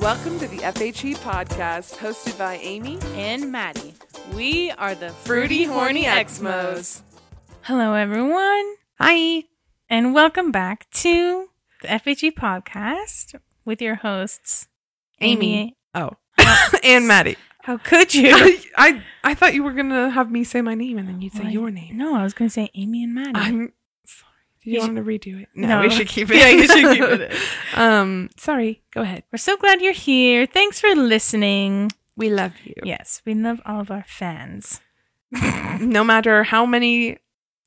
Welcome to the FHE podcast, hosted by Amy. and Maddie. We are the Fruity Horny Exmos. Hello, everyone, Hi. and welcome back to the FHE podcast with your hosts, Amy. Oh, uh, and Maddie. How could you? I, I I thought you were gonna have me say my name and then you'd say Well, your name. No, I was going to say Amy and Maddie. I'm. Do you, You want to redo it? No, No. we should keep it. Yeah, you should keep it. um, sorry. Go ahead. We're so glad you're here. Thanks for listening. We love you. Yes, we love all of our fans. No matter how many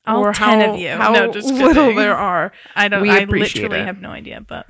All or 10 how, of you. how No, just little kidding. there are. I don't. We I literally it. have no idea, but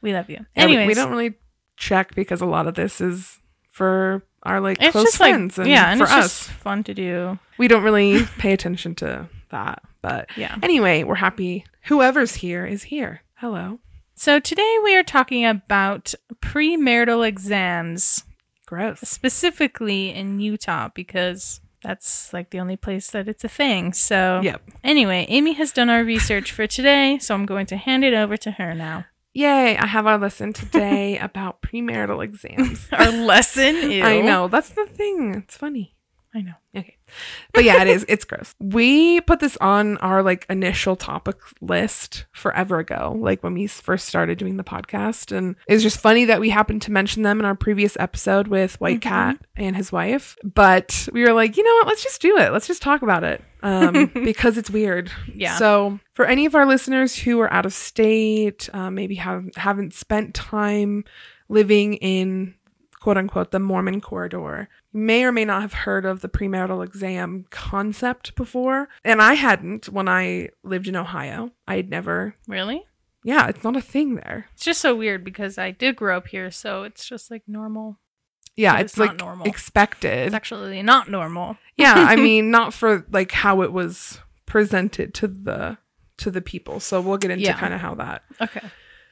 we love you. Yeah, we- we, don't really check because a lot of this is for our like It's close friends like and yeah, and for it's us. just fun to do. We don't really pay attention to that. But Yeah. anyway, we're happy whoever's here is here. Hello. So today we are talking about premarital exams, Gross. specifically in Utah, because that's like the only place that it's a thing. So Yep. anyway, Amy has done our research for today, so I'm going to hand it over to her now. Yay, I have our lesson today about premarital exams. Our lesson is I know. That's the thing. It's funny. I know. Okay. But yeah, it is. It's gross. We put this on our like initial topic list forever ago, like when we first started doing the podcast. And it's just funny that we happened to mention them in our previous episode with White Mhm. Cat and his wife. But we were like, you know what? Let's just do it. Let's just talk about it. Um, because it's weird. Yeah. So, for any of our listeners who are out of state, uh, maybe have, haven't spent time living in quote unquote the Mormon corridor, you may or may not have heard of the premarital exam concept before. And I hadn't when I lived in Ohio. I had never, Really? yeah, it's not a thing there. It's just so weird because I did grow up here, so it's just like normal. Yeah, it's, it's not like normal. expected. It's actually not normal. yeah, I mean, not for like how it was presented to the to the people. So we'll get into Yeah. kind of how that Okay.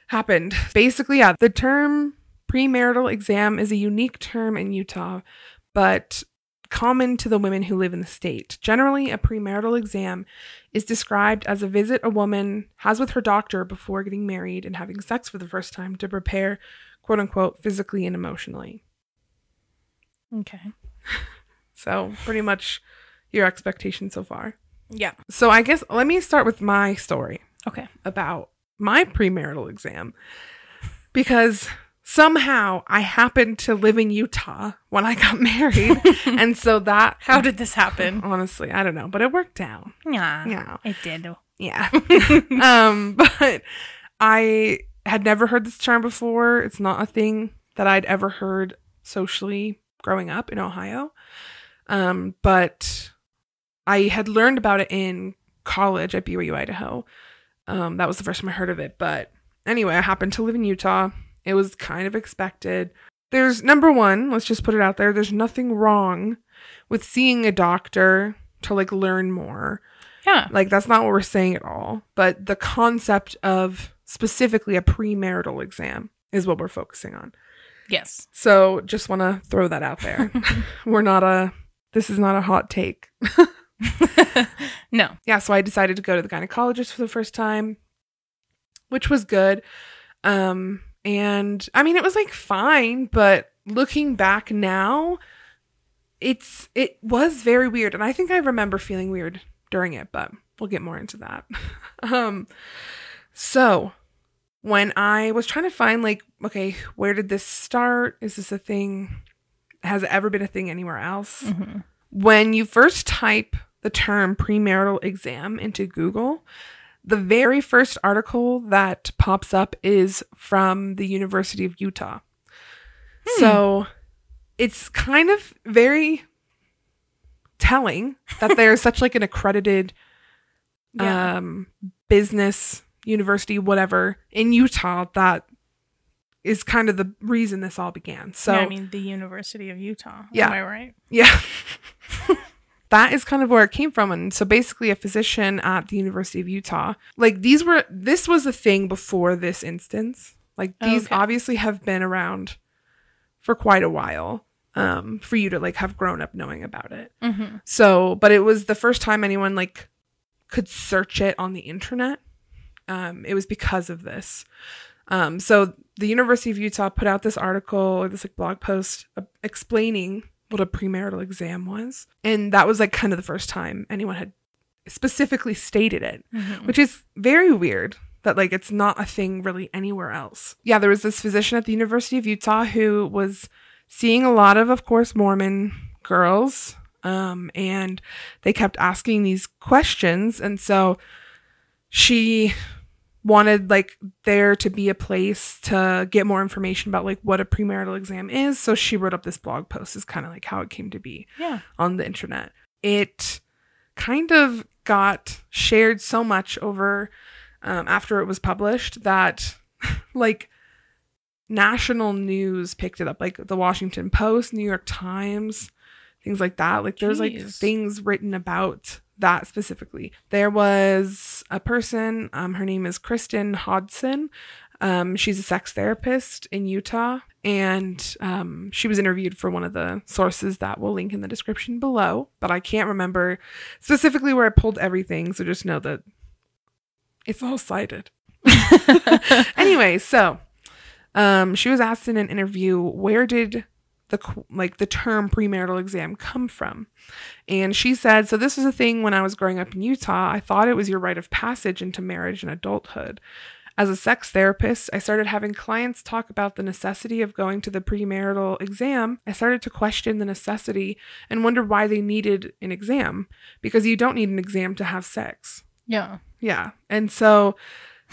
happened. Basically, yeah, the term premarital exam is a unique term in Utah, but common to the women who live in the state. Generally, a premarital exam is described as a visit a woman has with her doctor before getting married and having sex for the first time to prepare, quote unquote, physically and emotionally. Okay. So, pretty much your expectation so far. Yeah. So, I guess let me start with my story. Okay. about my premarital exam because somehow I happened to live in Utah when I got married. and so that, How did this happen? honestly, I don't know, but it worked out. Yeah. Yeah. It did. Yeah. um, but I had never heard this term before. It's not a thing that I'd ever heard socially growing up in Ohio. Um, but I had learned about it in college at BYU, Idaho. Um, that was the first time I heard of it. But anyway, I happened to live in Utah. It was kind of expected. There's number one, let's just put it out there. There's nothing wrong with seeing a doctor to like learn more. Yeah. Like that's not what we're saying at all. But the concept of specifically a premarital exam is what we're focusing on. Yes. So just want to throw that out there. we're not a this is not a hot take. no. yeah, so I decided to go to the gynecologist for the first time, which was good. Um and I mean it was like fine, but looking back now, it's it was very weird and I think I remember feeling weird during it, but we'll get more into that. um so when I was trying to find like okay, where did this start? Is this a thing? Has it ever been a thing anywhere else? hmm when you first type the term premarital exam into Google, the very first article that pops up is from the University of Utah. Hmm. So it's kind of very telling that there's such like an accredited Yeah. um business university whatever in Utah that is kind of the reason this all began. So yeah, I mean, the University of Utah. Yeah. Am I right? Yeah. that is kind of where it came from. And so basically a physician at the University of Utah, like these were this was a thing before this instance. Like these Okay. obviously have been around for quite a while. Um, for you to like have grown up knowing about it. Mm-hmm. So, but it was the first time anyone like could search it on the internet um, it was because of this. Um, so the University of Utah put out this article or this like blog post uh, explaining what a premarital exam was, and that was like kind of the first time anyone had specifically stated it, Mhm. which is very weird that like it's not a thing really anywhere else. Yeah, there was this physician at the University of Utah who was seeing a lot of of course Mormon girls um and they kept asking these questions and so she wanted like there to be a place to get more information about like what a premarital exam is so she wrote up this blog post is kind of like how it came to be Yeah. on the internet. It kind of got shared so much over um, after it was published that like national news picked it up, like the Washington Post, New York Times, things like that. Like there's like things written about that specifically. There was a person, um, her name is Kristen Hodson. Um, she's a sex therapist in Utah, and um, she was interviewed for one of the sources that we'll link in the description below. But I can't remember specifically where I pulled everything, so just know that it's all cited. anyway, so um, she was asked in an interview, where did the like the term premarital exam come from? And she said, so this was a thing when I was growing up in Utah. I thought it was your rite of passage into marriage and adulthood. As a sex therapist, I started having clients talk about the necessity of going to the premarital exam. I started to question the necessity and wonder why they needed an exam because you don't need an exam to have sex. yeah. Yeah. And so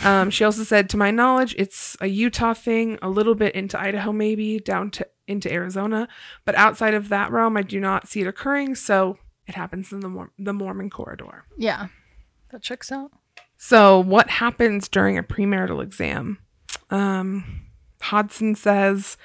um, she also said, to my knowledge, it's a Utah thing, a little bit into Idaho, maybe down to into Arizona, but outside of that realm, I do not see it occurring. So it happens in the Mor- the Mormon corridor. Yeah. That checks out. So what happens during a premarital exam? Um, Hodson says,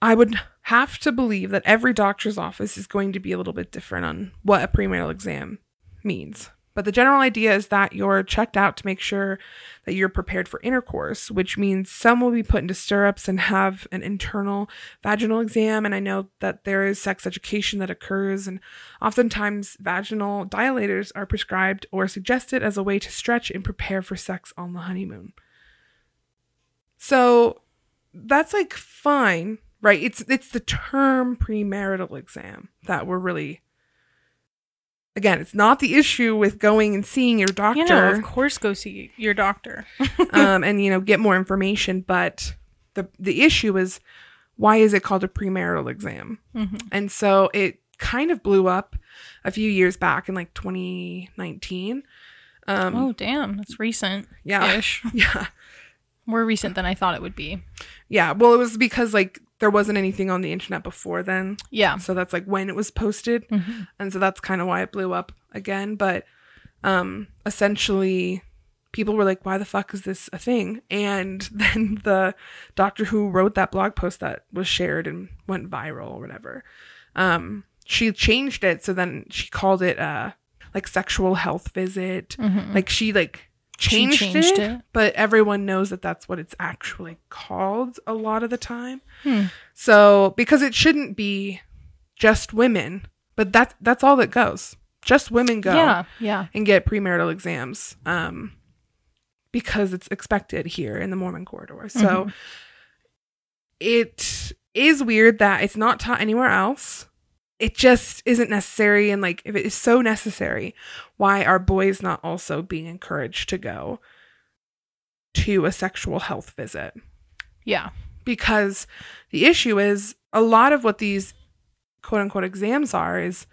I would have to believe that every doctor's office is going to be a little bit different on what a premarital exam means. But the general idea is that you're checked out to make sure that you're prepared for intercourse, which means some will be put into stirrups and have an internal vaginal exam. And I know that there is sex education that occurs, and oftentimes vaginal dilators are prescribed or suggested as a way to stretch and prepare for sex on the honeymoon. So that's like fine, right? It's it's the term premarital exam that we're really again, it's not the issue with going and seeing your doctor You know, of course, go see your doctor. um, and you know get more information, but the the issue is why is it called a premarital exam? Mhm. And so it kind of blew up a few years back in like 2019. Um, oh, damn. That's recent yeah, yeah, More recent than I thought it would be. yeah. Well, it was because like there wasn't anything on the internet before then, Yeah. so that's like when it was posted. Mhm. and so that's kind of why it blew up again but um essentially people were like why the fuck is this a thing and then the doctor who wrote that blog post that was shared and went viral or whatever um she changed it so then she called it uh like sexual health visit Mhm. like she like changed, changed it, it. but everyone knows that that's what it's actually called a lot of the time Hmm. so because it shouldn't be just women, but that's that's all that goes. Just women go Yeah. Yeah. and get premarital exams. Um because it's expected here in the Mormon corridor. So Mhm. it is weird that it's not taught anywhere else. It just isn't necessary and like if it is so necessary, why are boys not also being encouraged to go to a sexual health visit? Yeah. because the issue is a lot of what these quote unquote exams are is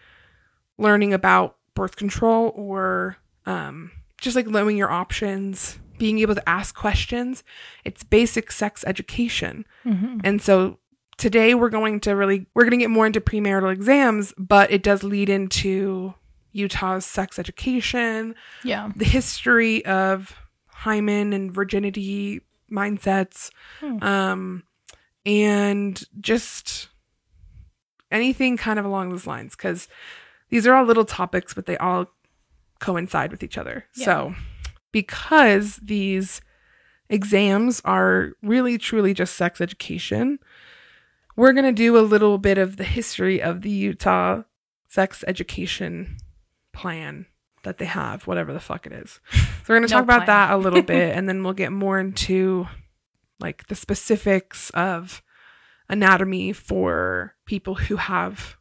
learning about birth control or um, just like knowing your options, being able to ask questions. It's basic sex education. Mhm. And so today we're going to really we're going to get more into premarital exams, but it does lead into Utah's sex education, Yeah. the history of hymen and virginity mindsets Hmm. um and just anything kind of along those lines because these are all little topics but they all coincide with each other Yeah. so because these exams are really truly just sex education we're going to do a little bit of the history of the utah sex education plan that they have, whatever the fuck it is. So we're going to No talk about that a little bit and then we'll get more into like the specifics of anatomy for people who have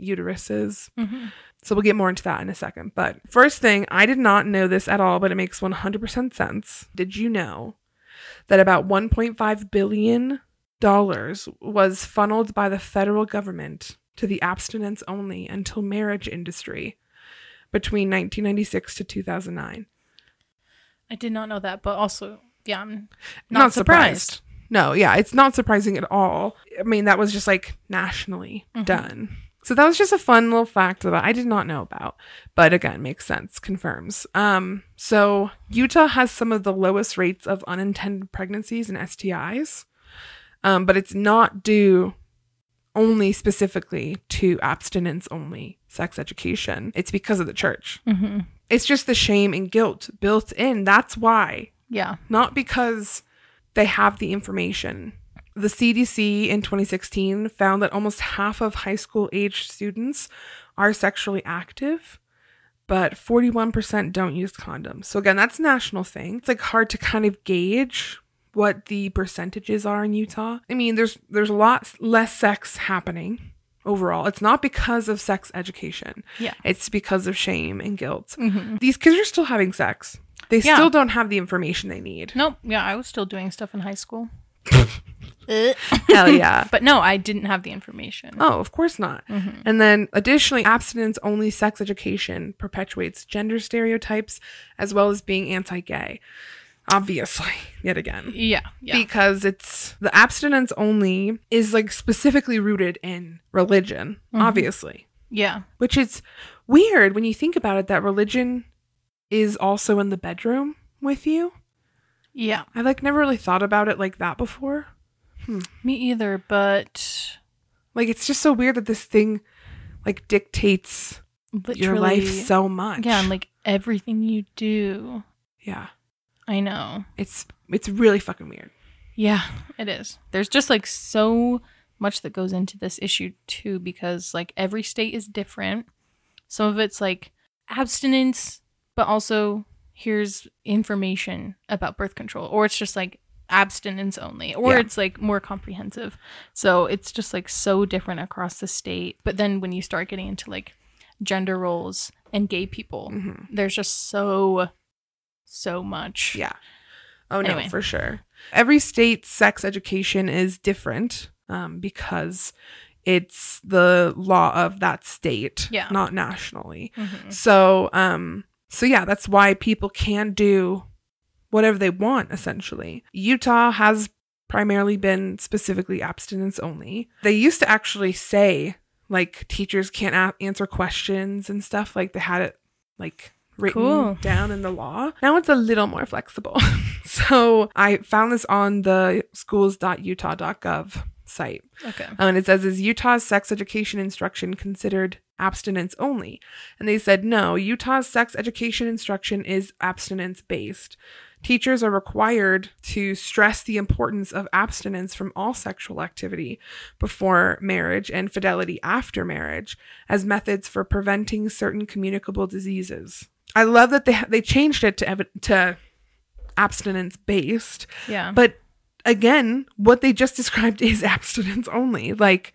uteruses. Mhm. So we'll get more into that in a second. But first thing, I did not know this at all, but it makes 100% sense. Did you know that about 1.5 billion dollars was funneled by the federal government to the abstinence only until marriage industry between 1996 to 2009? I did not know that, but also, yeah, I'm Not, not, surprised. surprised. No, yeah, it's not surprising at all. I mean, that was just like nationally Mhm. done. So that was just a fun little fact that I did not know about. But again, makes sense, confirms. Um, so Utah has some of the lowest rates of unintended pregnancies and STIs. Um, but it's not due only specifically to abstinence only sex education. It's because of the church. hmm It's just the shame and guilt built in. That's why Yeah. not because they have the information. The CDC in 2016 found that almost half of high school age students are sexually active, but 41% don't use condoms. So again, that's a national thing. It's like hard to kind of gauge what the percentages are in Utah. I mean, there's there's a lot less sex happening overall. It's not because of sex education. Yeah. It's because of shame and guilt. hmm These kids are still having sex. They Yeah. still don't have the information they need. Nope. Yeah, I was still doing stuff in high school. Hell yeah. But no, I didn't have the information. Oh, of course not. Mhm. And then additionally, abstinence only sex education perpetuates gender stereotypes as well as being anti gay. Obviously, yet again. Yeah. Yeah. Because it's the abstinence only is like specifically rooted in religion, Mhm. obviously, yeah. which is weird when you think about it that religion is also in the bedroom with you. Yeah. I like never really thought about it like that before. Me either, but Like it's just so weird that this thing like dictates literally your life so much. Yeah, and like everything you do. yeah, I know. it's it's really fucking weird. Yeah, it is. There's just like so much that goes into this issue too because like every state is different. Some of it's like abstinence, but also here's information about birth control or it's just like abstinence only or Yeah. it's like more comprehensive. So it's just like so different across the state. But then when you start getting into like gender roles and gay people, hmm there's just so so much. Yeah. Oh no, Anyway. for sure. Every state's sex education is different um, because it's the law of that state, Yeah. not nationally. Mhm. So, um, so yeah, that's why people can do whatever they want. Essentially, Utah has primarily been specifically abstinence only. They used to actually say like teachers can't a- answer questions and stuff. Like they had it like written Cool. down in the law. Now it's a little more flexible. so I found this on the schools.utah.gov site. Okay. Um, and it says, is Utah's sex education instruction considered abstinence only? And they said, no, Utah's sex education instruction is abstinence based. Teachers are required to stress the importance of abstinence from all sexual activity before marriage and fidelity after marriage as methods for preventing certain communicable diseases. I love that they they changed it to ev- to abstinence based Yeah. but again, what they just described is abstinence only. Like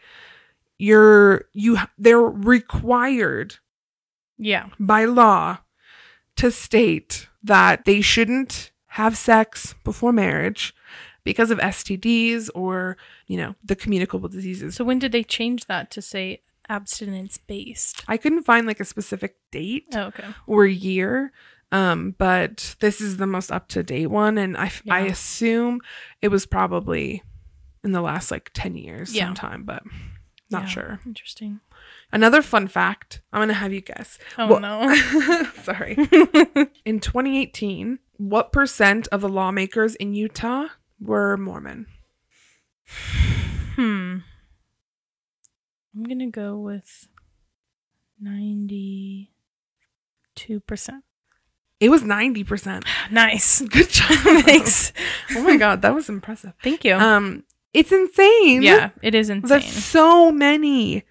you're you they're required yeah. by law to state that they shouldn't have sex before marriage because of STDs or, you know, the communicable diseases. So when did they change that to say abstinence based? I couldn't find like a specific date Oh, okay. or year. Um, but this is the most up to date one, and I, Yeah. assume it was probably in the last like 10 years Yeah. sometime, but not Yeah. sure. Interesting. Another fun fact I'm gonna have you guess. Oh Well- no. Sorry. In 2018, what percent of the lawmakers in Utah were Mormon? hmm. I'm gonna go with ninety-two percent. It was 90%. Nice. Good job. Thanks. oh my god, that was impressive. Thank you. Um, it's insane. yeah, it is insane. There's so many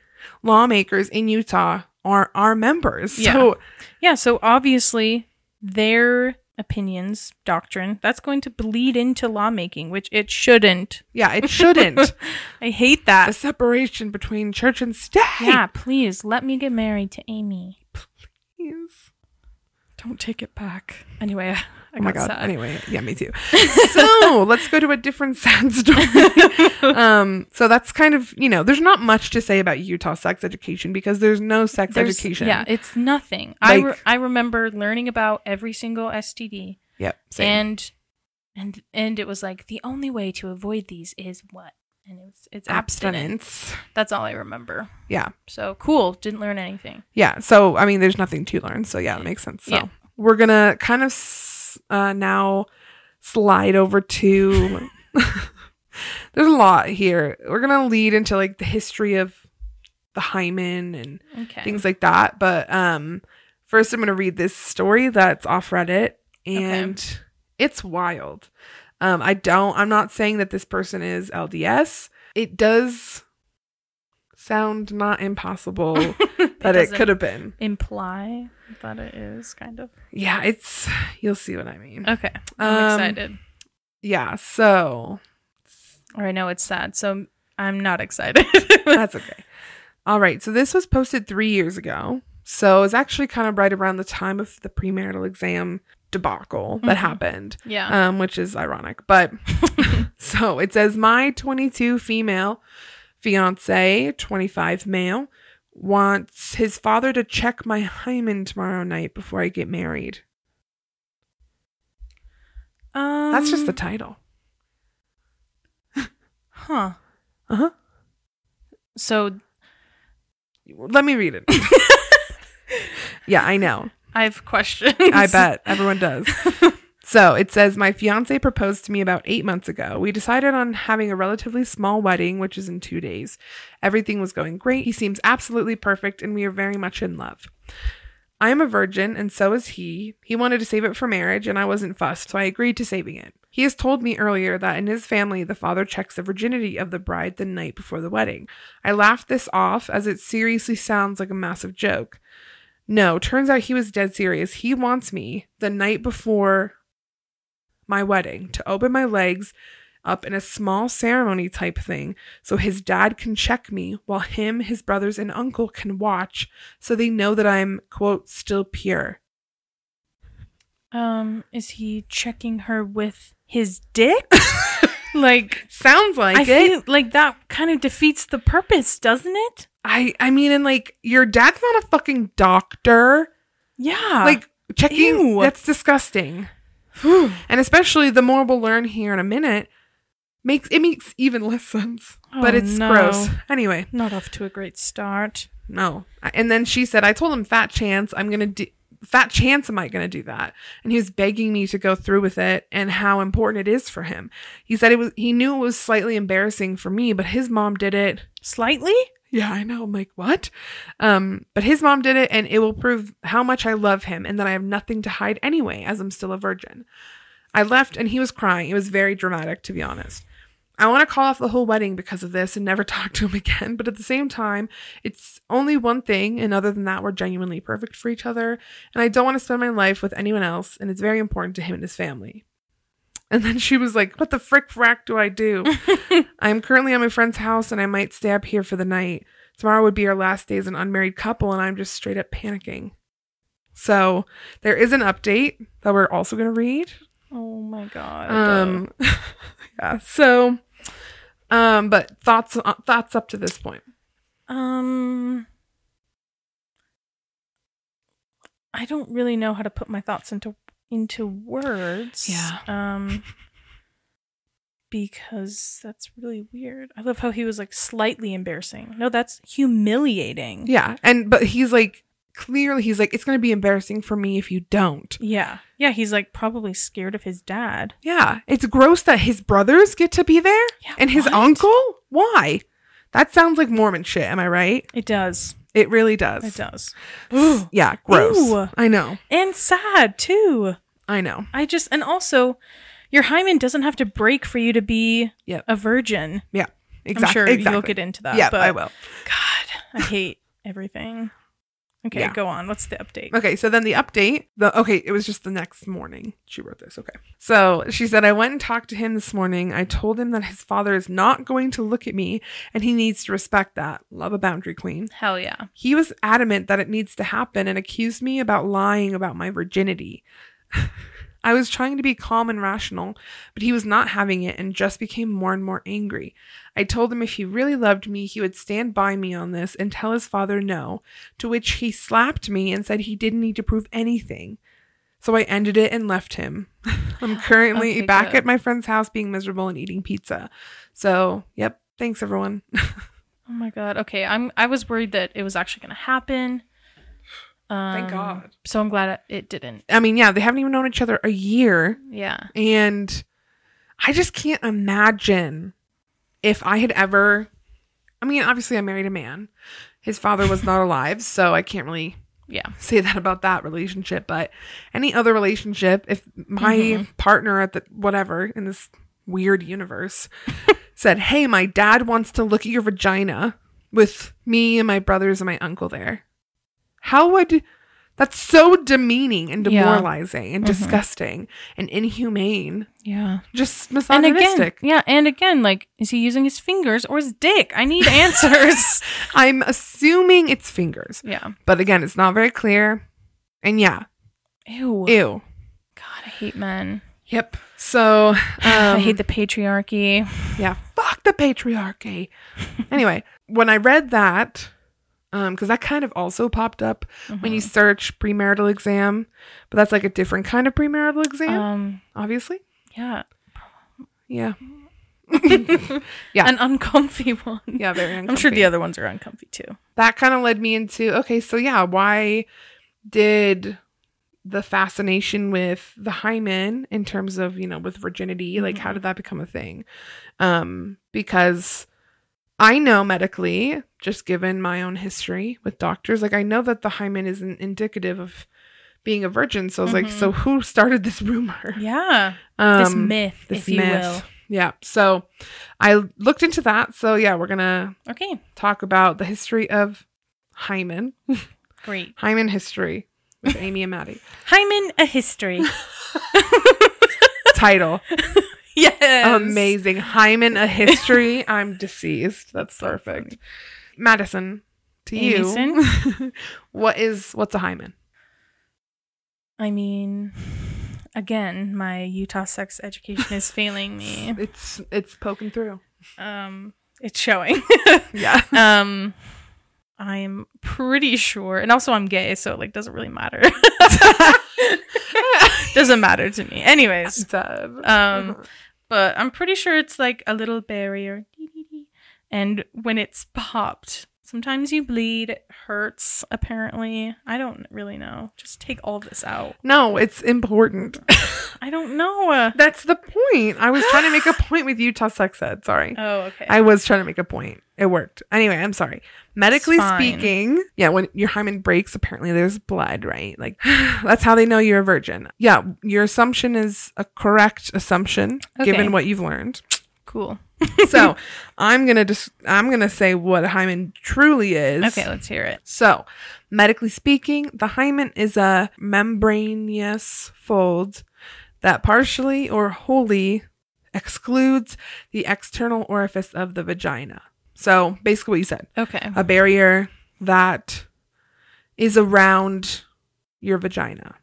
lawmakers in Utah are our members. Yeah. So Yeah, so obviously their opinions, doctrine, that's going to bleed into lawmaking, which it shouldn't. yeah, it shouldn't. I hate that. the separation between church and state. Yeah, please let me get married to Amy. Please. Don't take it back. Anyway, I Oh my god. sad. Anyway, yeah, me too. so let's go to a different sad story. um, so that's kind of you know, there's not much to say about Utah sex education because there's no sex There's- education. Yeah, it's nothing. I re- I remember learning about every single STD, Yep. Same. and and and it was like the only way to avoid these is what, and it's it's abstinence. abstinence. That's all I remember. Yeah. So cool. Didn't learn anything. Yeah. So I mean, there's nothing to learn. So yeah, it makes sense. So Yeah. we're gonna kind of uh, now slide over to. there's a lot here. We're gonna lead into like the history of the hymen and Okay. things like that. But um, first, I'm gonna read this story that's off Reddit, and it's wild. Um, I don't. I'm not saying that this person is LDS. It does sound not impossible that it doesn't could have been. imply that it is kind of Yeah, it's. You'll see what I mean. okay. I'm Um, excited. Yeah. So Or I know it's sad, so I'm not excited. that's okay. All right. So this was posted three years ago. So it's actually kind of right around the time of the premarital exam debacle that Mhm. happened. yeah. um, which is ironic. But so it says my 22 female fiance, 25 male, wants his father to check my hymen tomorrow night before I get married. um, That's just the title. huh. Uh huh. So Let me read it. yeah, I know. I have questions. I bet everyone does. So it says, My fiance proposed to me about eight months ago. We decided on having a relatively small wedding, which is in two days. Everything was going great. He seems absolutely perfect, and we are very much in love. I am a virgin, and so is he. He wanted to save it for marriage, and I wasn't fussed, so I agreed to saving it. He has told me earlier that in his family, the father checks the virginity of the bride the night before the wedding. I laughed this off as it seriously sounds like a massive joke. No, turns out he was dead serious. He wants me the night before my wedding to open my legs up in a small ceremony type thing so his dad can check me while him, his brothers, and uncle can watch so they know that I'm, quote, still pure. um, is he checking her with his dick? like Sounds like I it. like that kind of defeats the purpose, doesn't it? I I mean, and like your dad's not a fucking doctor. Yeah. like checking Ew. that's disgusting. and especially the more we'll learn here in a minute makes it makes even less sense. Oh, but Oh, it's no. gross. Anyway, not off to a great start. no. And then she said, I told him fat chance I'm gonna do fat chance am I gonna do that? And he was begging me to go through with it and how important it is for him. He said it was he knew it was slightly embarrassing for me, but his mom did it Slightly? Yeah, I know. I'm like, what? Um, but his mom did it, and it will prove how much I love him and that I have nothing to hide anyway, as I'm still a virgin. I left, and he was crying. It was very dramatic, to be honest. I want to call off the whole wedding because of this and never talk to him again, but at the same time, it's only one thing, and other than that, we're genuinely perfect for each other, and I don't want to spend my life with anyone else, and it's very important to him and his family. And then she was like, What the frick frack do I do? I'm currently at my friend's house and I might stay up here for the night. Tomorrow would be our last day as an unmarried couple, and I'm just straight up panicking. So there is an update that we're also going to read. Oh my god. Um, yeah. So, um, but thoughts uh, thoughts up to this point. Um, I don't really know how to put my thoughts into into words. Yeah. Um, because that's really weird. I love how he was like slightly embarrassing. No, that's humiliating. Yeah, and but he's like clearly he's like it's going to be embarrassing for me if you don't. Yeah. Yeah. He's like probably scared of his dad. Yeah, it's gross that his brothers get to be there Yeah. and his what? uncle. Why? That sounds like Mormon shit. Am I right? It does. It really does. It does. Ooh. Yeah, gross. Ew. I know. And sad too. I know. I just and also your hymen doesn't have to break for you to be Yep. a virgin. Yeah. Exactly. I'm sure exactly. you'll get into that. Yeah, but I will. God, I hate everything. Okay, Yeah. go on. What's the update? Okay, so then the update, the okay, it was just the next morning. She wrote this. Okay. So she said, I went and talked to him this morning. I told him that his father is not going to look at me and he needs to respect that. Love a boundary queen. Hell yeah. He was adamant that it needs to happen and accused me about lying about my virginity. I was trying to be calm and rational, but he was not having it and just became more and more angry. I told him if he really loved me, he would stand by me on this and tell his father no, to which he slapped me and said he didn't need to prove anything. So I ended it and left him. I'm currently Okay, back good. at my friend's house being miserable and eating pizza. So, yep. Thanks, everyone. Oh my god. Okay, I'm I was worried that it was actually going to happen. Um, Thank God. So I'm glad it didn't. I mean, yeah, they haven't even known each other a year. Yeah. And I just can't imagine if I had ever. I mean, obviously, I married a man. His father was not alive, so I can't really Yeah. say that about that relationship. But any other relationship, if my Mhm. partner at the whatever in this weird universe said, Hey, my dad wants to look at your vagina with me and my brothers and my uncle there, how would that's so demeaning and Yeah. demoralizing and Mhm. disgusting and inhumane. Yeah. Just And again, misogynistic. yeah, and again, like, is he using his fingers or his dick? I need answers. I'm assuming it's fingers, yeah. but again, it's not very clear. And yeah, Ew. ew. God, I hate men. Yep. So um, I hate the patriarchy. yeah. Fuck the patriarchy. anyway, when I read that, um, because that kind of also popped up when you Mhm. search premarital exam, but that's like a different kind of premarital exam, um, obviously. yeah, Yeah. Yeah. an uncomfy one. Yeah, very. I'm sure the other ones are uncomfy too. that kind of led me into okay, so yeah, why did the fascination with the hymen in terms of, you know, with virginity, like how Mhm. did that become a thing? Um because I know medically, just given my own history with doctors, like I know that the hymen isn't indicative of being a virgin. So I was like, Mhm. so who started this rumor? Yeah, Um, this myth, this if you myth. Yeah. So I looked into that. So yeah, we're gonna. Okay, talk about the history of hymen. great. Hymen history with Amy and Maddie. Hymen, a history. Title yes, amazing. Hymen a history. I'm deceased. That's so perfect. Madison, to you, Amyson? what is what's a hymen? I mean, again, my Utah sex education is failing me. It's it's poking through. Um, it's showing. Yeah. um, I'm pretty sure, and also I'm gay, so it like doesn't really matter. doesn't matter to me. Anyways, Um, but I'm pretty sure it's like a little barrier. And when it's popped, sometimes you bleed, it hurts, apparently. I don't really know. Just take all this out. no, it's important. I don't know. That's the point. I was trying to make a point with Utah sex ed. Sorry. oh, okay. I was trying to make a point. It worked. Anyway, I'm sorry. Medically speaking, yeah, when your hymen breaks, apparently there's blood, right? Like that's how they know you're a virgin. Yeah, your assumption is a correct assumption Okay. given what you've learned. cool. so, I'm going to just I'm to say what a hymen truly is. Okay, let's hear it. So, medically speaking, the hymen is a membranous fold that partially or wholly excludes the external orifice of the vagina. So, basically, what you said Okay. a barrier that is around your vagina.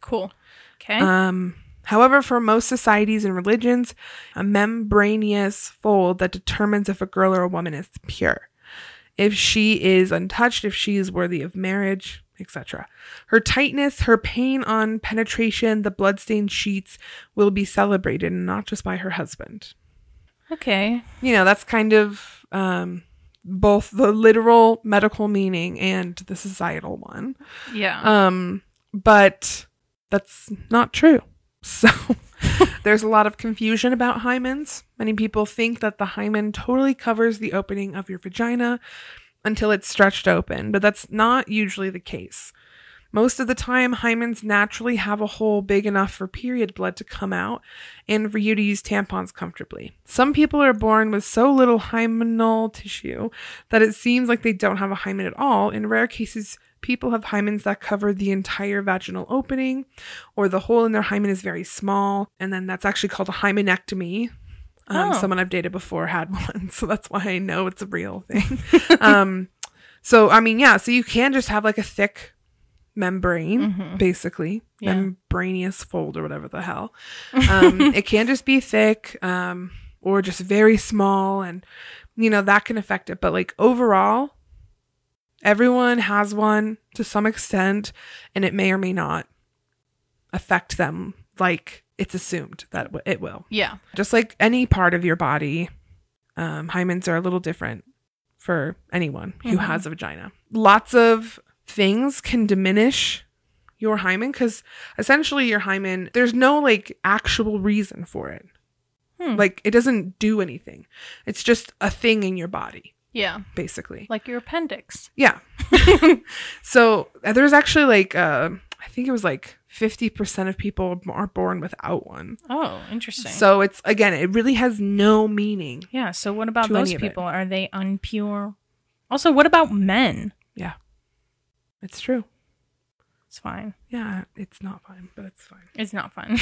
Cool. Okay. Um, however, for most societies and religions, a membranous fold that determines if a girl or a woman is pure, if she is untouched, if she is worthy of marriage, etc. Her tightness, her pain on penetration, the bloodstained sheets will be celebrated, and not just by her husband. okay. You know, that's kind of um, both the literal medical meaning and the societal one. Yeah. Um, but that's not true. So there's a lot of confusion about hymens. Many people think that the hymen totally covers the opening of your vagina until it's stretched open, but that's not usually the case. Most of the time, hymens naturally have a hole big enough for period blood to come out and for you to use tampons comfortably. Some people are born with so little hymenal tissue that it seems like they don't have a hymen at all. In rare cases, people have hymens that cover the entire vaginal opening, or the hole in their hymen is very small, and then that's actually called a hymenectomy. Um, Oh. Someone I've dated before had one, so that's why I know it's a real thing. um, so I mean, yeah, so you can just have like a thick membrane, Mhm. basically Yeah. membranous fold or whatever the hell. Um, it can just be thick, um, or just very small, and you know that can affect it. But like overall, everyone has one to some extent, and it may or may not affect them. Like it's assumed that it will Yeah. just like any part of your body, um, hymens are a little different for anyone who Mhm. has a vagina. Lots of things can diminish your hymen because essentially your hymen, there's no like actual reason for it. Hmm. Like it doesn't do anything. It's just a thing in your body, Yeah. basically. Like your appendix. Yeah. so uh, there's actually like, uh, I think it was like 50% of people are born without one. Oh, interesting. So it's again, it really has no meaning. yeah. So what about those people? Are they unpure? Also, what about men? Yeah. It's true. It's fine. Yeah, it's not fine, but it's fine. It's not fun.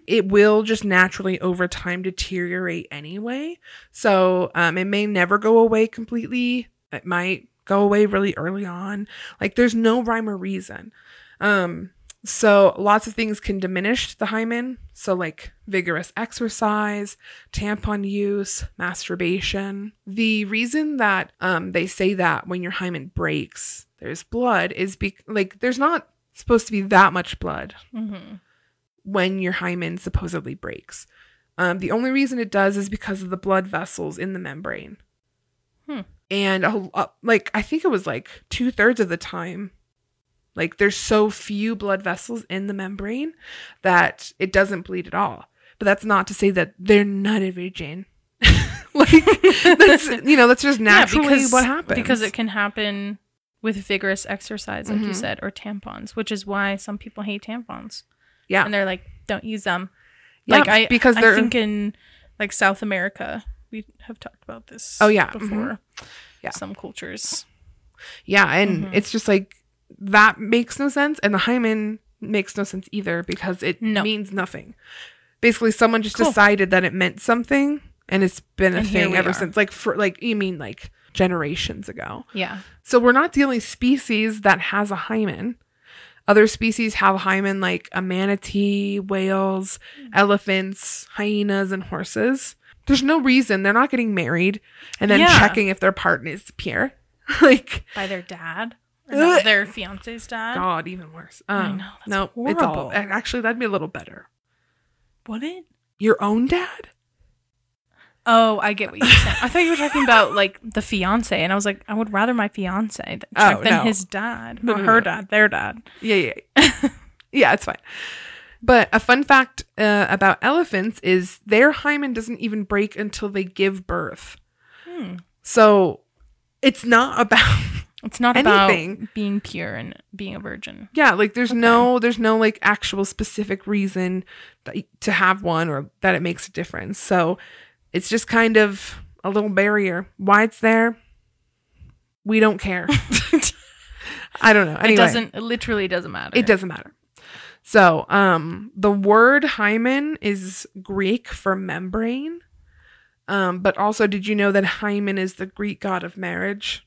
It will just naturally over time deteriorate anyway. So um, it may never go away completely. It might go away really early on. Like there's no rhyme or reason. Um, so lots of things can diminish the hymen. So like vigorous exercise, tampon use, masturbation. The reason that um, they say that when your hymen breaks, there's blood is be- like there's not supposed to be that much blood hmm when your hymen supposedly breaks. Um, the only reason it does is because of the blood vessels in the membrane. Hmm. And a, a- like I think it was like two thirds of the time, like there's so few blood vessels in the membrane that it doesn't bleed at all. But that's not to say that they're not a virgin. like that's you know that's just naturally what happens Because it can happen with vigorous exercise, like you Mhm. said, or tampons, which is why some people hate tampons. Yeah. And they're like, don't use them. Yeah, like I because I they're think in like South America, we have talked about this. Oh, yeah. before. Yeah. some cultures. Yeah, and Mhm. it's just like that makes no sense, and the hymen makes no sense either because it No. means nothing. Basically, someone just Cool. decided that it meant something, and it's been a And thing ever are. since. Like for like you mean like generations ago. Yeah, So we're not the only species that has a hymen. Other species have a hymen like a manatee, whales, elephants, hyenas, and horses. There's no reason they're not getting married and then Yeah. checking if their partner is pure. like by their dad, or Ugh. their fiance's dad. God, even worse. I Um, know, that's no, it's horrible. actually that'd be a little better. Would it? Your own dad? Oh, I get what you're saying. I thought you were talking about like the fiance, and I was like, I would rather my fiance th- Oh, than no. his dad, No, no, her dad, their dad. Yeah, yeah, yeah. yeah, it's fine. But a fun fact uh, about elephants is their hymen doesn't even break until they give birth. Hmm. So it's not about It's not Anything. about being pure and being a virgin. yeah, like there's Okay. no there's no like actual specific reason that, to have one or that it makes a difference. So it's just kind of a little barrier. Why it's there, we don't care. I don't know. Anyway. It doesn't. It literally doesn't matter. It doesn't matter. So, um, the word hymen is Greek for membrane. Um, but also, did you know that Hymen is the Greek god of marriage?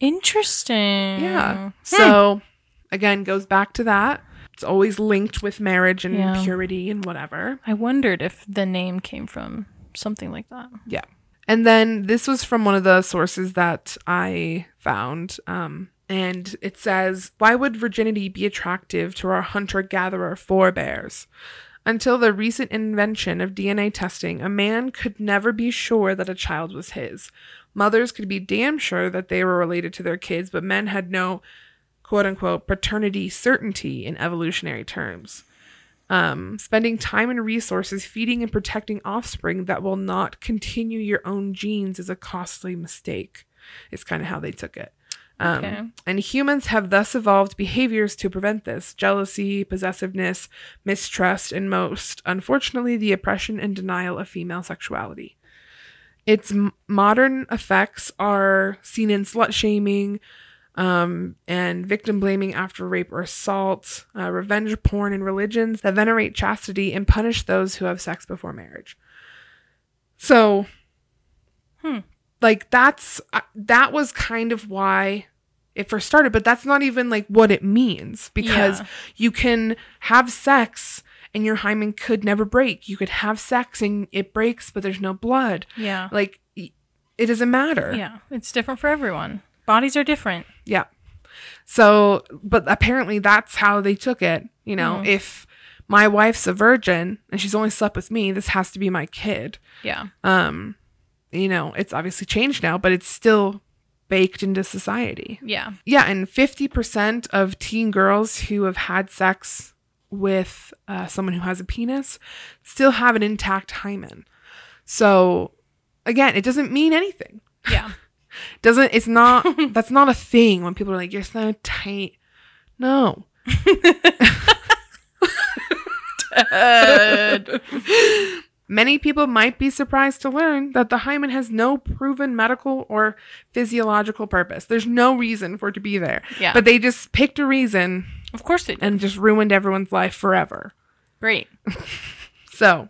Interesting. Yeah. Hmm. So, again, goes back to that. It's always linked with marriage and Yeah. purity and whatever. I wondered if the name came from something like that. Yeah. And then this was from one of the sources that I found. Um, and it says, Why would virginity be attractive to our hunter gatherer forebears? Until the recent invention of DNA testing, a man could never be sure that a child was his. Mothers could be damn sure that they were related to their kids, but men had no quote unquote paternity certainty in evolutionary terms um, spending time and resources feeding and protecting offspring that will not continue your own genes is a costly mistake. Is kind of how they took it. Um, Okay. And humans have thus evolved behaviors to prevent this jealousy, possessiveness, mistrust, and most, unfortunately, the oppression and denial of female sexuality. Its m- modern effects are seen in slut shaming um, and victim blaming after rape or assault, uh, revenge porn, and religions that venerate chastity and punish those who have sex before marriage. So, Hmm. like that's uh, that was kind of why it first started, but that's not even like what it means because Yeah. you can have sex and your hymen could never break. You could have sex and it breaks, but there's no blood. Yeah. Like it doesn't matter. Yeah. It's different for everyone. Bodies are different. Yeah. So, but apparently that's how they took it. You know, Mhm. if my wife's a virgin and she's only slept with me, this has to be my kid. Yeah. Um, you know, it's obviously changed now, but it's still baked into society. Yeah. Yeah, and 50% of teen girls who have had sex with uh, someone who has a penis still have an intact hymen. So, again, it doesn't mean anything. Yeah. Doesn't it's not that's not a thing when people are like you're so tight. No. Many people might be surprised to learn that the hymen has no proven medical or physiological purpose. There's no reason for it to be there. Yeah. But they just picked a reason of course they and just ruined everyone's life forever. Great. So,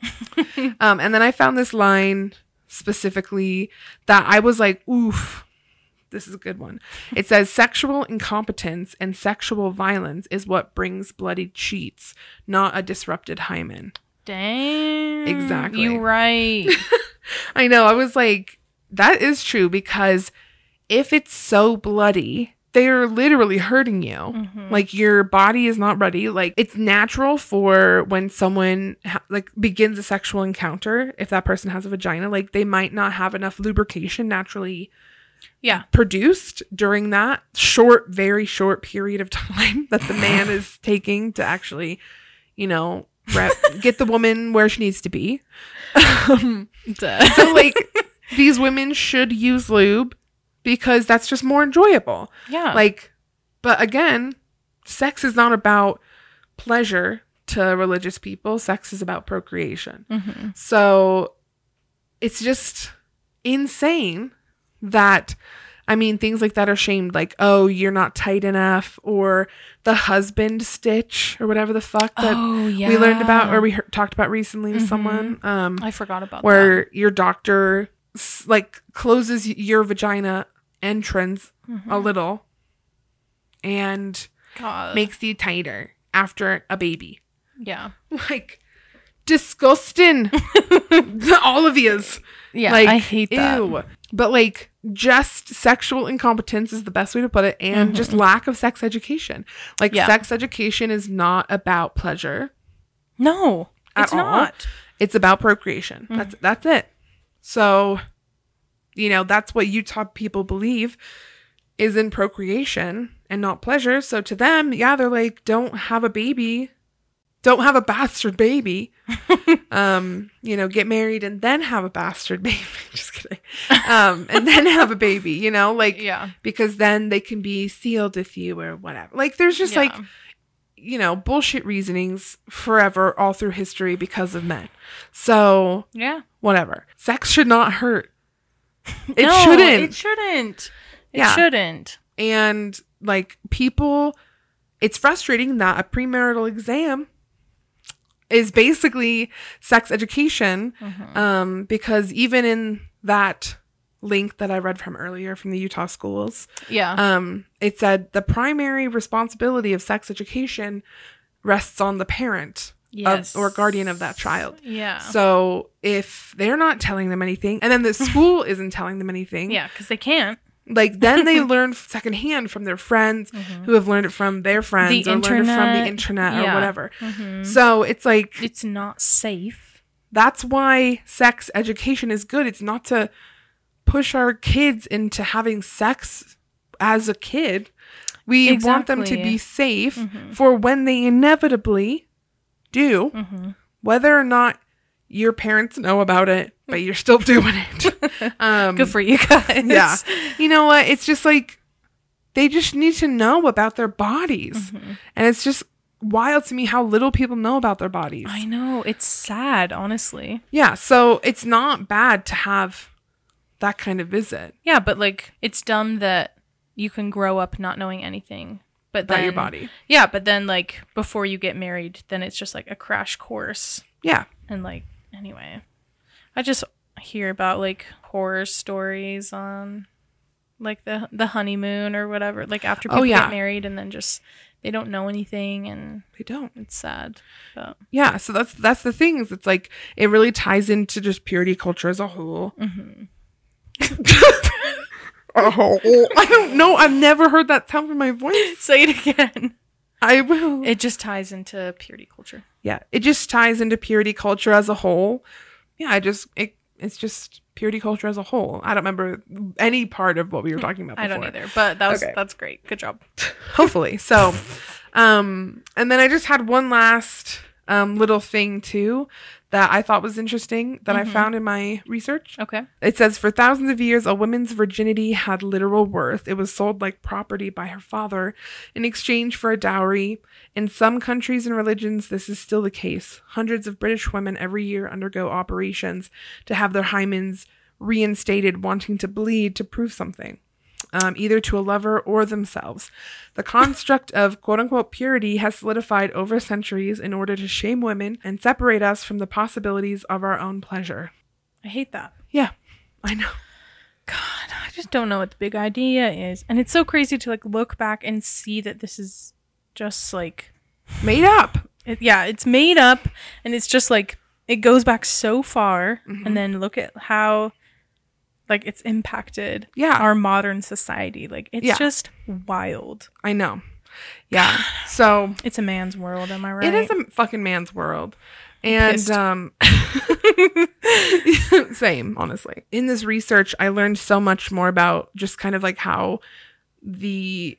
um, and then I found this line specifically that I was like, oof, this is a good one. It says, sexual incompetence and sexual violence is what brings bloody cheats, not a disrupted hymen. Dang. Exactly. You right. I know. I was like, that is true because if it's so bloody, they're literally hurting you. Mhm. Like your body is not ready. Like it's natural for when someone ha- like begins a sexual encounter, if that person has a vagina, like they might not have enough lubrication naturally yeah. produced during that short, very short period of time that the man is taking to actually, you know, rep- get the woman where she needs to be. Um, so like these women should use lube because that's just more enjoyable. yeah. Like but again, sex is not about pleasure to religious people. Sex is about procreation. Mhm. So it's just insane that I mean things like that are shamed like oh you're not tight enough or the husband stitch or whatever the fuck that oh yeah. we learned about or we heard, talked about recently with Mhm. someone um I forgot about where your doctor like closes your vagina entrance. Mhm. a little and God. makes you tighter after a baby. yeah. Like disgusting. All of yous. Yeah. like I hate that. Ew. But like just sexual incompetence is the best way to put it and just lack of sex education. Like Mm-hmm. Yeah. sex education is not about pleasure. No. It's all. not. It's about procreation. Mm-hmm. That's that's it. So, you know, that's what Utah people believe is in procreation and not pleasure. So to them, yeah, they're like, don't have a baby. Don't have a bastard baby. um, you know, get married and then have a bastard baby. Just kidding. Um, and then have a baby, you know, like Yeah. because then they can be sealed with you or whatever. Like there's just like Yeah. You know, bullshit reasonings forever all through history because of men. So, Yeah. whatever. Sex should not hurt. It No, shouldn't. It shouldn't. It Yeah. shouldn't. and like people it's frustrating that a premarital exam is basically sex education Mhm. um because even in that link that I read from earlier from the Utah schools Yeah. um, it said the primary responsibility of sex education rests on the parent yes. or guardian of that child. Yeah. So if they're not telling them anything, and then the school isn't telling them anything, yeah, because they can't. like then they learn secondhand from their friends who have learned it from their friends The or learned it from the internet. internet or Yeah. whatever. Mhm. So it's like It's not safe. that's why sex education is good. It's not to push our kids into having sex as a kid. We want them to be safe Mhm. for when they inevitably do, Mhm. whether or not your parents know about it, but you're still doing it. Um, Good for you guys. yeah. You know what? It's just like they just need to know about their bodies. Mhm. And it's just wild to me how little people know about their bodies. I know. It's sad, honestly. Yeah, so it's not bad to have that kind of visit Yeah, but like it's dumb that you can grow up not knowing anything. But about then, your body. Yeah, but then like before you get married, then it's just like a crash course. Yeah. And like anyway, I just hear about like horror stories on like the the honeymoon or whatever. Like after Oh, people yeah. get married and then just they don't know anything and They don't. it's sad. But Yeah, so that's that's the thing is it's like it really ties into just purity culture as a whole. mhm. Oh, I don't know. I've never heard that sound from my voice. say it again. I will. It just ties into purity culture. yeah, it just ties into purity culture as a whole. Yeah, I just it it's just purity culture as a whole. I don't remember any part of what we were talking about. I don't either, but that was Okay. that's great. Good job. Hopefully, so. Um, and then I just had one last um little thing too that I thought was interesting that I Mhm. found in my research. Okay. It says for thousands of years, a woman's virginity had literal worth. It was sold like property by her father in exchange for a dowry. In some countries and religions, this is still the case. Hundreds of British women every year undergo operations to have their hymens reinstated, wanting to bleed to prove something. Um, either to a lover or themselves. The construct of quote unquote purity has solidified over centuries in order to shame women and separate us from the possibilities of our own pleasure. I hate that. Yeah, I know. God, I just don't know what the big idea is. And it's so crazy to like look back and see that this is just like Made up. it, yeah, it's made up and it's just like it goes back so far Mhm. and then look at how like it's impacted Yeah. our modern society. Like it's Yeah. just wild. I know. Yeah. So It's a man's world, am I right? it is a fucking man's world. And um same, honestly. In this research, I learned so much more about just kind of like how the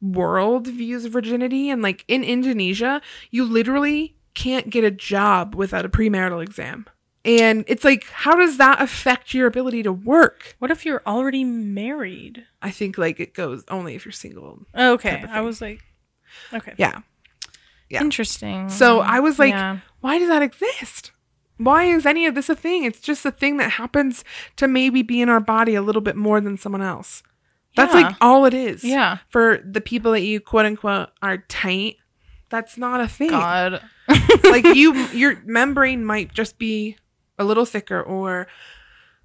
world views virginity and like in Indonesia, you literally can't get a job without a premarital exam. And it's like how does that affect your ability to work? what if you're already married? I think like it goes only if you're single. Okay. I was like Okay. Yeah. yeah. Interesting. So I was like, Yeah. why does that exist? Why is any of this a thing? It's just a thing that happens to maybe be in our body a little bit more than someone else. That's Yeah. like all it is. Yeah. For the people that you quote unquote are tight, that's not a thing. God. like you your membrane might just be a little thicker or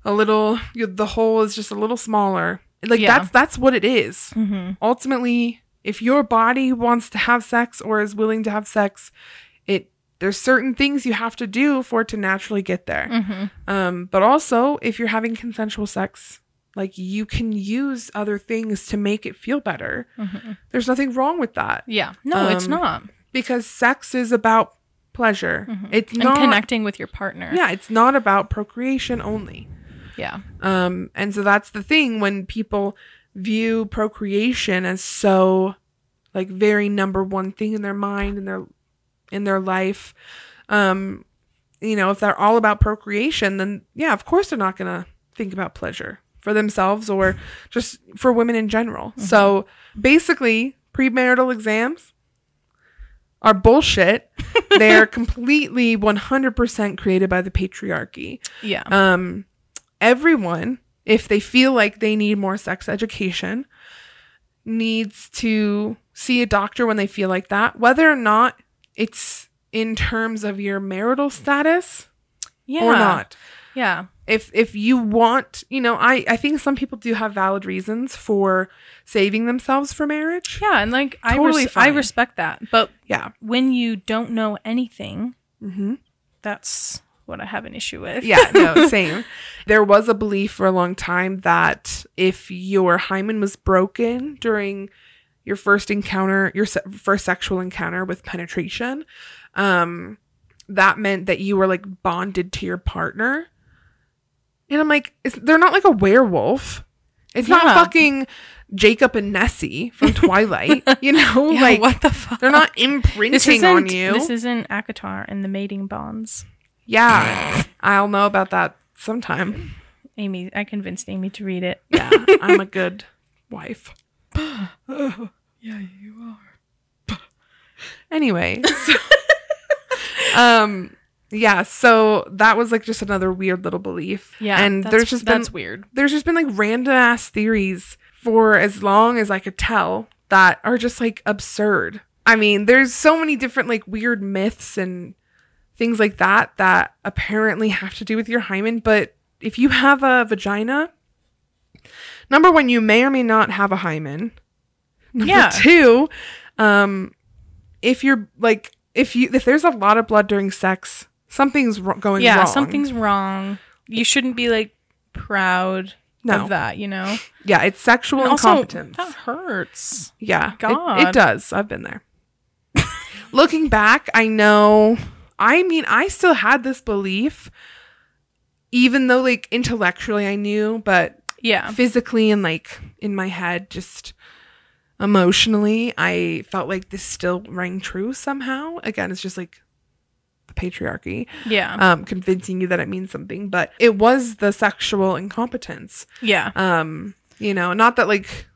a little the hole is just a little smaller. Like Yeah. that's that's what it is hmm ultimately if your body wants to have sex or is willing to have sex it there's certain things you have to do for it to naturally get there hmm um but also if you're having consensual sex like you can use other things to make it feel better hmm there's nothing wrong with that Yeah. No, it's Um, not. because sex is about pleasure Mhm. it's And not connecting with your partner. yeah it's not about procreation only Yeah. um, and so that's the thing when people view procreation as so like very number one thing in their mind in their in their life. Um, you know, if they're all about procreation, then yeah, of course they're not gonna think about pleasure for themselves or just for women in general. So basically, premarital exams are bullshit. They're completely 100% created by the patriarchy Yeah. um everyone if they feel like they need more sex education needs to see a doctor when they feel like that whether or not it's in terms of your marital status yeah. or not Yeah. if if you want you know i i think some people do have valid reasons for saving themselves for marriage Yeah. And like I res- I respect that. But yeah when you don't know anything, hmm that's what I have an issue with. yeah no same there was a belief for a long time that if your hymen was broken during your first encounter your se- first sexual encounter with penetration um that meant that you were like bonded to your partner and i'm like is, they're not like a werewolf it's not fucking jacob and nessie from twilight you know Yeah, like what the fuck? they're not imprinting on you This isn't ACOTAR and the mating bonds. yeah i'll know about that sometime Amy, I convinced Amy to read it. Yeah, I'm a good wife. yeah, you are. Anyway, so- um, yeah. So that was like just another weird little belief. Yeah, and there's just been that's weird. there's just been like random ass theories for as long as I could tell that are just like absurd. I mean, there's so many different like weird myths and things like that that apparently have to do with your hymen, but if you have a vagina, number one, you may or may not have a hymen. Number Yeah. two, um, if you're like if you if there's a lot of blood during sex, something's ro- going Yeah, wrong. Yeah, something's wrong. You shouldn't be like proud no, of that, you know? yeah, it's sexual And also, incompetence. that hurts. Yeah, it- It, does. I've been there. Looking back, I know. I mean, I still had this belief, even though like intellectually I knew, but Yeah. physically and like in my head, just emotionally, I felt like this still rang true somehow. Again, it's just like patriarchy Yeah. um convincing you that it means something but it was the sexual incompetence yeah. um you know not that like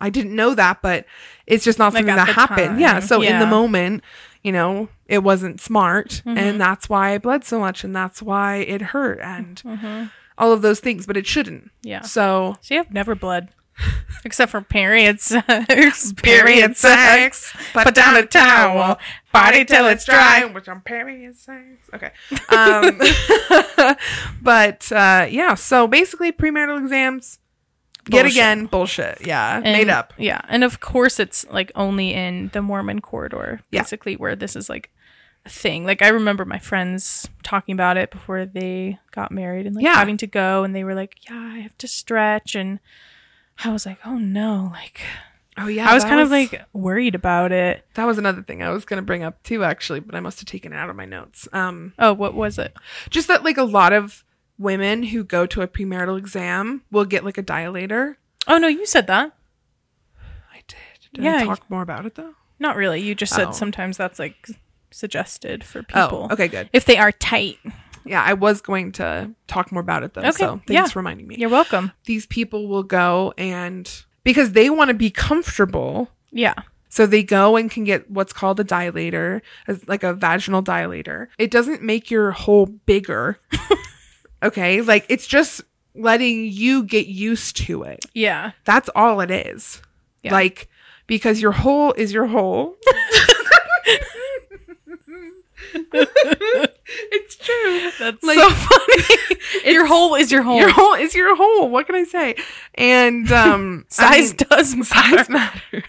i didn't know that but it's just not Like, something at that happened yeah time, so in the moment you know it wasn't smart Mhm. and that's why i bled so much and that's why it hurt and hmm all of those things but it shouldn't Yeah. so See, I've never bled. Except for period sex. Period sex. Put down a towel. Party till it's dry. which I'm period sex. Okay. Um, but uh, yeah, so basically premarital exams, yet again, bullshit. Yeah, And- made up. Yeah. And of course, it's like only in the Mormon corridor, Yeah. basically, where this is like a thing. Like, I remember my friends talking about it before they got married and like Yeah. having to go. And they were like, yeah, I have to stretch. And I was like, oh no. Like, Oh yeah, I was kind of like worried about it. that was another thing I was gonna bring up too, actually, but I must have taken it out of my notes. Um, Oh, what was it? just that like a lot of women who go to a premarital exam will get like a dilator. Oh, no, you said that. I did. Did Yeah, I talk more about it though? Not really. You just said Oh. sometimes that's like suggested for people. Oh, okay, good. If they are tight. Yeah, I was going to talk more about it though. Okay, So thanks yeah. for reminding me. You're welcome. These people will go and because they want to be comfortable, Yeah. so they go and can get what's called a dilator, like a vaginal dilator. It doesn't make your hole bigger. okay, like it's just letting you get used to it. Yeah. That's all it is. Yeah. Like because your hole is your hole. it's true. That's Like- so funny. your hole is your hole. Your hole is your hole. What can I say? And um I size mean, does matter. size matters.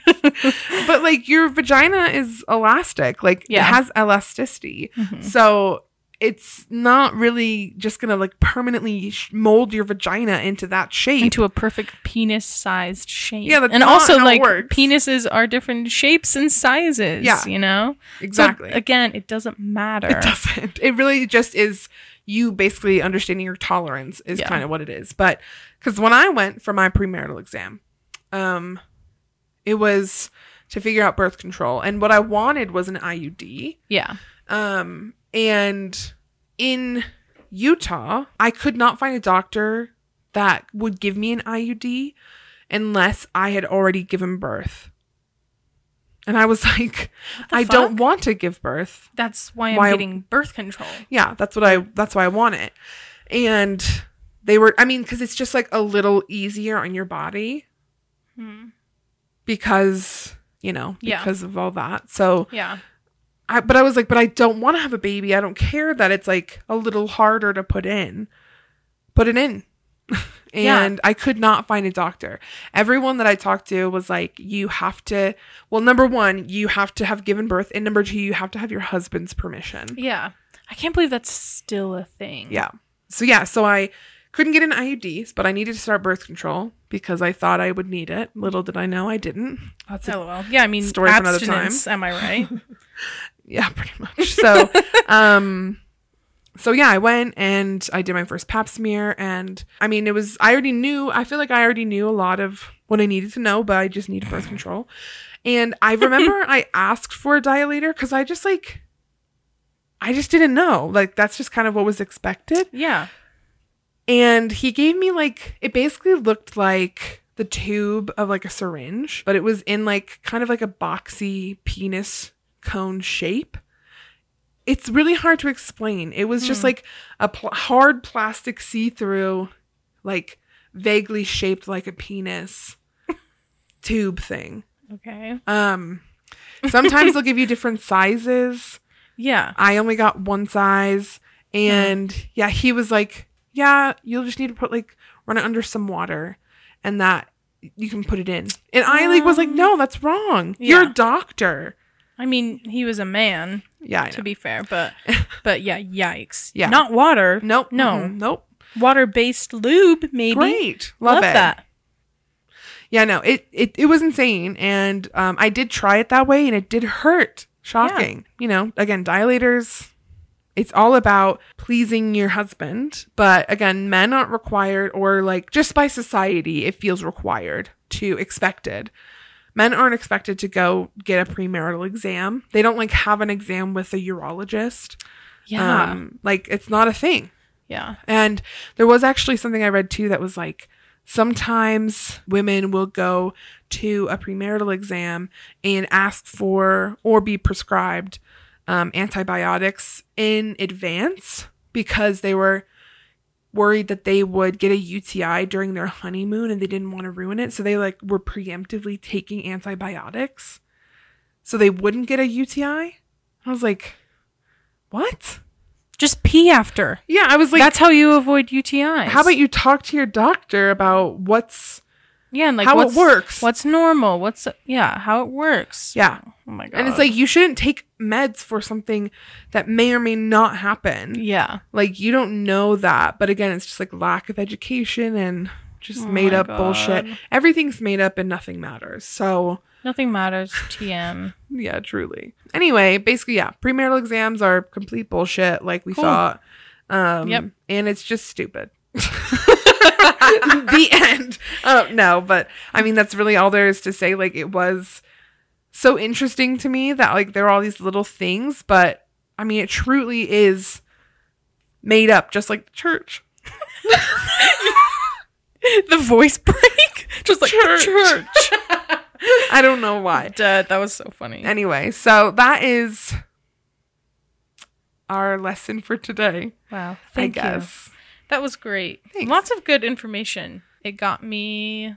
but like your vagina is elastic. Like Yeah. it has elasticity. Mhm. So it's not really just gonna like permanently sh- mold your vagina into that shape. Into a perfect penis-sized shape. Yeah, that's and also like penises are different shapes and sizes. Yeah. you know exactly. So, again, it doesn't matter. It doesn't. It really just is you basically understanding your tolerance is Yeah. kind of what it is. But because when I went for my premarital exam, um, it was to figure out birth control, and what I wanted was an IUD. Yeah. Um, and in Utah, I could not find a doctor that would give me an IUD unless I had already given birth. And I was like, I don't want to give birth. That's why I'm Why- getting birth control. Yeah, that's what I that's why I want it. And they were I mean cuz it's just like a little easier on your body Hmm. because, you know, Yeah. because of all that. So Yeah. I but I was like but I don't want to have a baby. I don't care that it's like a little harder to put in. Put it in. Yeah. and I could not find a doctor. Everyone that I talked to was like you have to well number 1, you have to have given birth and number 2, you have to have your husband's permission. Yeah. I can't believe that's still a thing. Yeah. So yeah, so I couldn't get an IUD, but I needed to start birth control because I thought I would need it. Little did I know I didn't. That's a, oh, LOL. Yeah, I mean, Story for another time. am I right? yeah, pretty much. So um so yeah, I went and I did my first pap smear and I mean it was I already knew I feel like I already knew a lot of what I needed to know, but I just needed birth control. And I remember I asked for a dilator cuz I just like I just didn't know. Like that's just kind of what was expected. yeah. and he gave me like it basically looked like the tube of like a syringe, but it was in like kind of like a boxy penis cone shape. It's really hard to explain. It was just Hmm. like a pl- hard plastic see through, like vaguely shaped like a penis tube thing. Okay. Um, sometimes they'll give you different sizes. Yeah. I only got one size. And yeah, he was like, Yeah, you'll just need to put like run it under some water and that you can put it in. And I like was like, Um, No, that's wrong. You're a doctor. I mean, he was a man, Yeah, to be fair, but but yeah, yikes. Yeah. Not water. Nope. No. mm-mm, Nope. Water based lube, maybe. Great. Love, it. that. Yeah, no, it, it it was insane. And um I did try it that way and it did hurt. Shocking. You know, again, dilators it's all about pleasing your husband. But again, men aren't required or like just by society it feels required to expected. Men aren't expected to go get a premarital exam. They don't like have an exam with a urologist. Yeah. Um like it's not a thing. yeah. And there was actually something I read too that was like sometimes women will go to a premarital exam and ask for or be prescribed um, antibiotics in advance because they were worried that they would get a UTI during their honeymoon and they didn't want to ruin it. So they like were preemptively taking antibiotics so they wouldn't get a UTI. I was like, what? Just pee after. Yeah, I was like, That's how you avoid UTIs. how about you talk to your doctor about what's Yeah, and like how it works? What's normal? What's yeah, how it works. yeah. Oh my god. And it's like you shouldn't take meds for something that may or may not happen. yeah. Like you don't know that. But again, it's just like lack of education and just Oh made up bullshit. Everything's made up and nothing matters. So, Nothing matters. TM. yeah, truly. Anyway, basically, yeah, premarital exams are complete bullshit like we Cool. thought. Um Yep. and it's just stupid. the end. Oh no, but I mean that's really all there is to say. Like it was so interesting to me that like there are all these little things, but I mean it truly is made up, just like the church. the voice break. Just like Church. church. I don't know why. Duh, that was so funny. Anyway, so that is our lesson for today. wow. Thank I you. That was great. Thanks. Lots of good information. It got me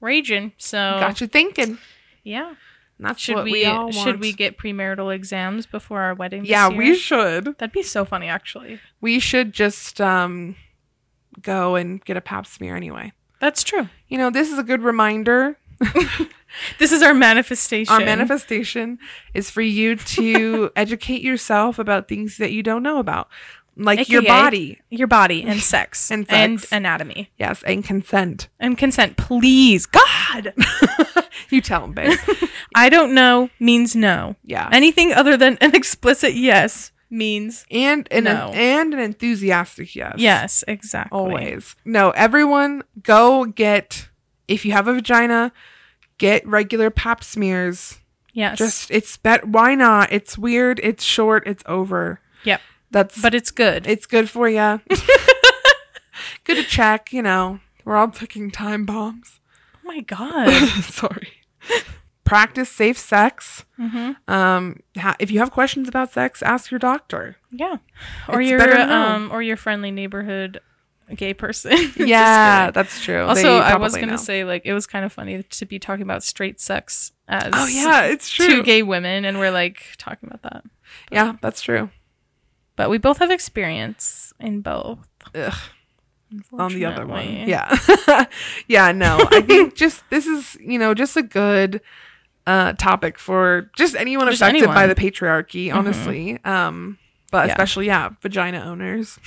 raging. So Got you thinking. yeah. And That's Should what we, we, all should we get premarital exams before our wedding? Yeah, year? we should. That'd be so funny, actually. We should just um go and get a pap smear anyway. That's true. You know, this is a good reminder. This is our manifestation. Our manifestation is for you to educate yourself about things that you don't know about, like your body. your body and sex And and, anatomy Yes, and consent. and consent. Please, God, you tell them, babe. I don't know means no. Yeah. Anything other than an explicit yes means And an, No. and an enthusiastic yes. yes. Exactly. Always. No, everyone go get if you have a vagina, get regular pap smears. Yes. Just it's bet why not? It's weird, it's short, it's over. Yep. That's but it's good. it's good for you. good to check, you know. We're all taking time bombs. oh my God. Sorry. Practice safe sex. hmm Um, ha- if you have questions about sex, ask your doctor. Yeah. Or It's your better to know. um or your friendly neighborhood gay person. Yeah, that's true. Also, I was gonna know. say like it was kind of funny to be talking about straight sex as Oh yeah, it's true. two gay women, and we're like talking about that. yeah, that's true. But we both have experience in both. Ugh. on the other one. Yeah. yeah, no. I think just this is, you know, just a good uh topic for just anyone Just affected by the patriarchy, honestly. Um but Yeah. especially yeah, vagina owners.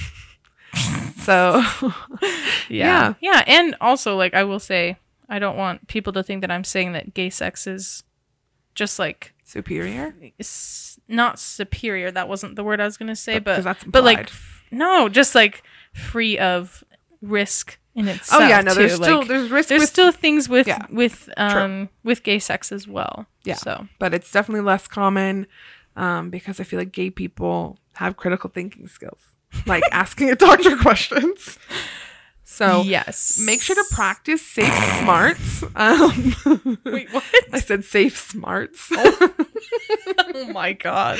so yeah. Yeah. And also, like, I will say, I don't want people to think that I'm saying that gay sex is just like superior. s- not superior. That wasn't the word I was going to say, But- but, that's but like, f- no, just like free of risk in itself. Oh yeah, no, there's too. still Like, there's risk there's with, still things with Yeah. with um with gay sex as well. Yeah. So but it's definitely less common um because I feel like gay people have critical thinking skills. Like asking a doctor questions. So yes. make sure to practice safe smarts. Um, Wait, what? I said safe smarts. oh my god.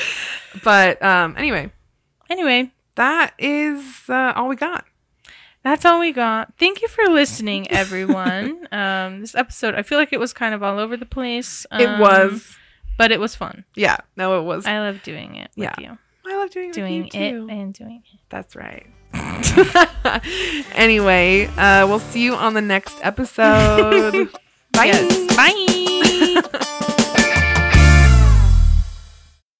but um, anyway, Anyway, that is uh, all we got. that's all we got. Thank you for listening, everyone. um, this episode, I feel like it was kind of all over the place. it um, was, but it was fun. yeah. No, it was. I, I love doing it with Yeah. you, love doing doing it too. and doing it. That's right. anyway, uh, we'll see you on the next episode. Bye. Yes. Bye.